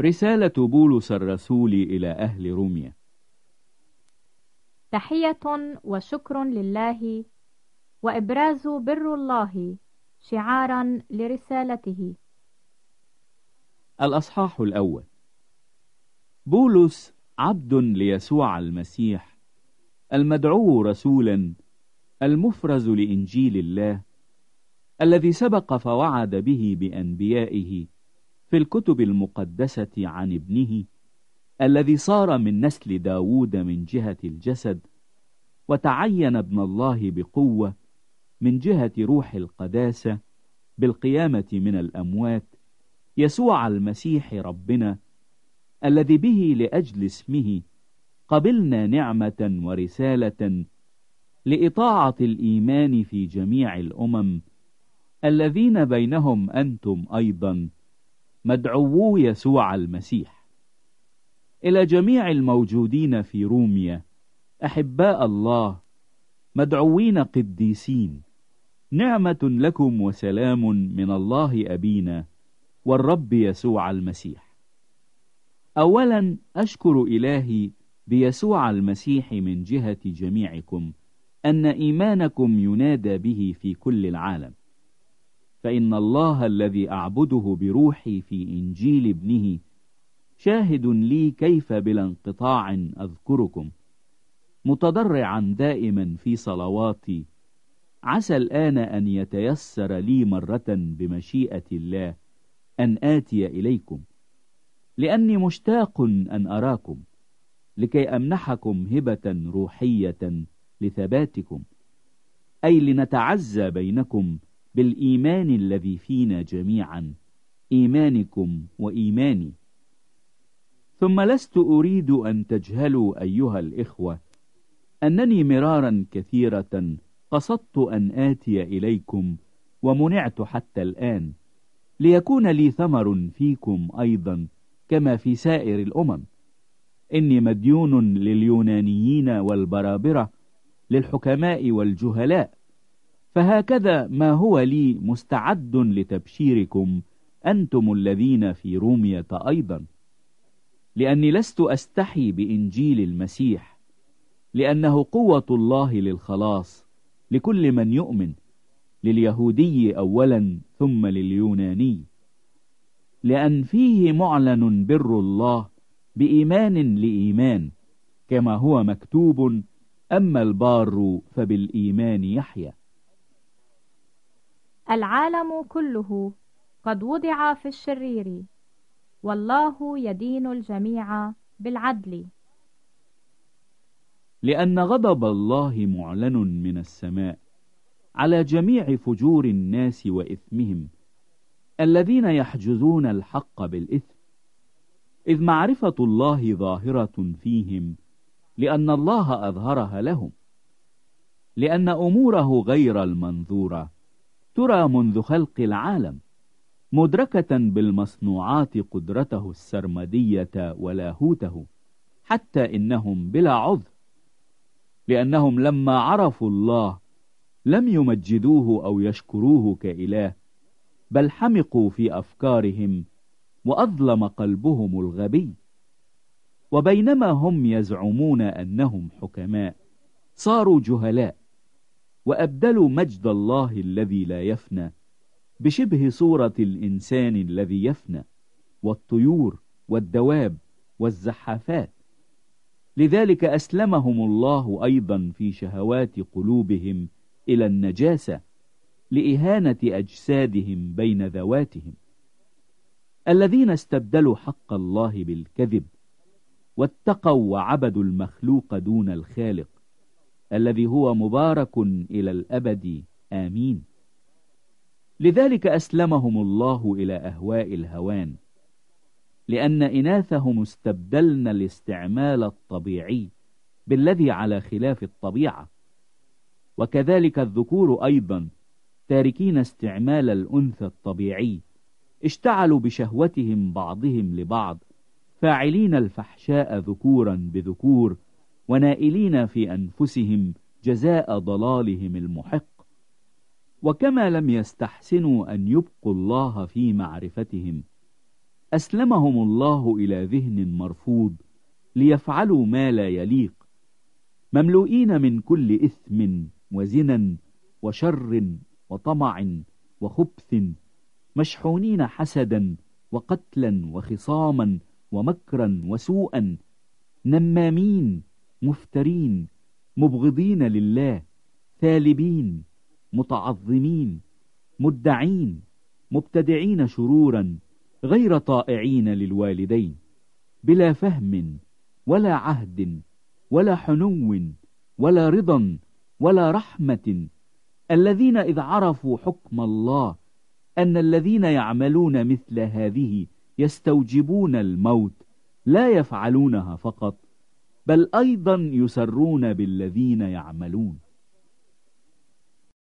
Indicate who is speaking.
Speaker 1: رسالة بولس الرسول إلى أهل روميا.
Speaker 2: تحية وشكر لله وإبراز بر الله شعارا لرسالته.
Speaker 1: الأصحاح الأول. بولس عبد ليسوع المسيح المدعو رسولا المفرز لإنجيل الله الذي سبق فوعد به بأنبيائه في الكتب المقدسة عن ابنه الذي صار من نسل داود من جهة الجسد وتعين ابن الله بقوة من جهة روح القداسة بالقيامة من الأموات يسوع المسيح ربنا الذي به لأجل اسمه قبلنا نعمة ورسالة لإطاعة الإيمان في جميع الأمم الذين بينهم أنتم أيضا مدعوو يسوع المسيح. إلى جميع الموجودين في روميا أحباء الله مدعوين قديسين نعمة لكم وسلام من الله أبينا والرب يسوع المسيح. أولا أشكر إلهي بيسوع المسيح من جهة جميعكم أن إيمانكم ينادى به في كل العالم. فإن الله الذي أعبده بروحي في إنجيل ابنه شاهد لي كيف بلا انقطاع أذكركم متضرعا دائما في صلواتي عسى الآن أن يتيسر لي مرة بمشيئة الله أن آتي إليكم لأني مشتاق أن أراكم لكي أمنحكم هبة روحية لثباتكم أي لنتعزى بينكم بالإيمان الذي فينا جميعا إيمانكم وإيماني. ثم لست أريد أن تجهلوا أيها الإخوة أنني مرارا كثيرة قصدت أن آتي إليكم ومنعت حتى الآن ليكون لي ثمر فيكم أيضا كما في سائر الأمم. إني مديون لليونانيين والبرابرة للحكماء والجهلاء. فهكذا ما هو لي مستعد لتبشيركم أنتم الذين في رومية أيضا. لأني لست أستحي بإنجيل المسيح لأنه قوة الله للخلاص لكل من يؤمن لليهودي أولا ثم لليوناني. لأن فيه معلن بر الله بإيمان لإيمان كما هو مكتوب أما البار فبالإيمان يحيى
Speaker 2: العالم كله قد وضع في الشرير. والله يدين الجميع بالعدل.
Speaker 1: لأن غضب الله معلن من السماء على جميع فجور الناس وإثمهم الذين يحجزون الحق بالإثم. إذ معرفة الله ظاهرة فيهم لأن الله أظهرها لهم لأن أموره غير المنظورة ترى منذ خلق العالم مدركة بالمصنوعات قدرته السرمدية ولاهوته حتى إنهم بلا عذر لأنهم لما عرفوا الله لم يمجدوه أو يشكروه كإله بل حمقوا في أفكارهم وأظلم قلبهم الغبي. وبينما هم يزعمون أنهم حكماء صاروا جهلاء وأبدلوا مجد الله الذي لا يفنى بشبه صورة الإنسان الذي يفنى والطيور والدواب والزحافات. لذلك أسلمهم الله أيضا في شهوات قلوبهم إلى النجاسة لإهانة أجسادهم بين ذواتهم. الذين استبدلوا حق الله بالكذب واتقوا وعبدوا المخلوق دون الخالق الذي هو مبارك إلى الأبد. آمين. لذلك أسلمهم الله إلى أهواء الهوان لأن إناثهم استبدلن الاستعمال الطبيعي بالذي على خلاف الطبيعة. وكذلك الذكور أيضا تاركين استعمال الأنثى الطبيعي اشتعلوا بشهوتهم بعضهم لبعض فاعلين الفحشاء ذكورا بذكور ونائلين في أنفسهم جزاء ضلالهم المحق. وكما لم يستحسنوا أن يبقوا الله في معرفتهم أسلمهم الله إلى ذهن مرفوض ليفعلوا ما لا يليق مملوئين من كل إثم وزنا وشر وطمع وخبث مشحونين حسدا وقتلا وخصاما ومكرا وسوءا نمامين مفترين مبغضين لله ثالبين متعظمين مدعين مبتدعين شرورا غير طائعين للوالدين بلا فهم ولا عهد ولا حنو ولا رضا ولا رحمة. الذين إذ عرفوا حكم الله أن الذين يعملون مثل هذه يستوجبون الموت لا يفعلونها فقط. بل أيضا يسرون بالذين يعملون.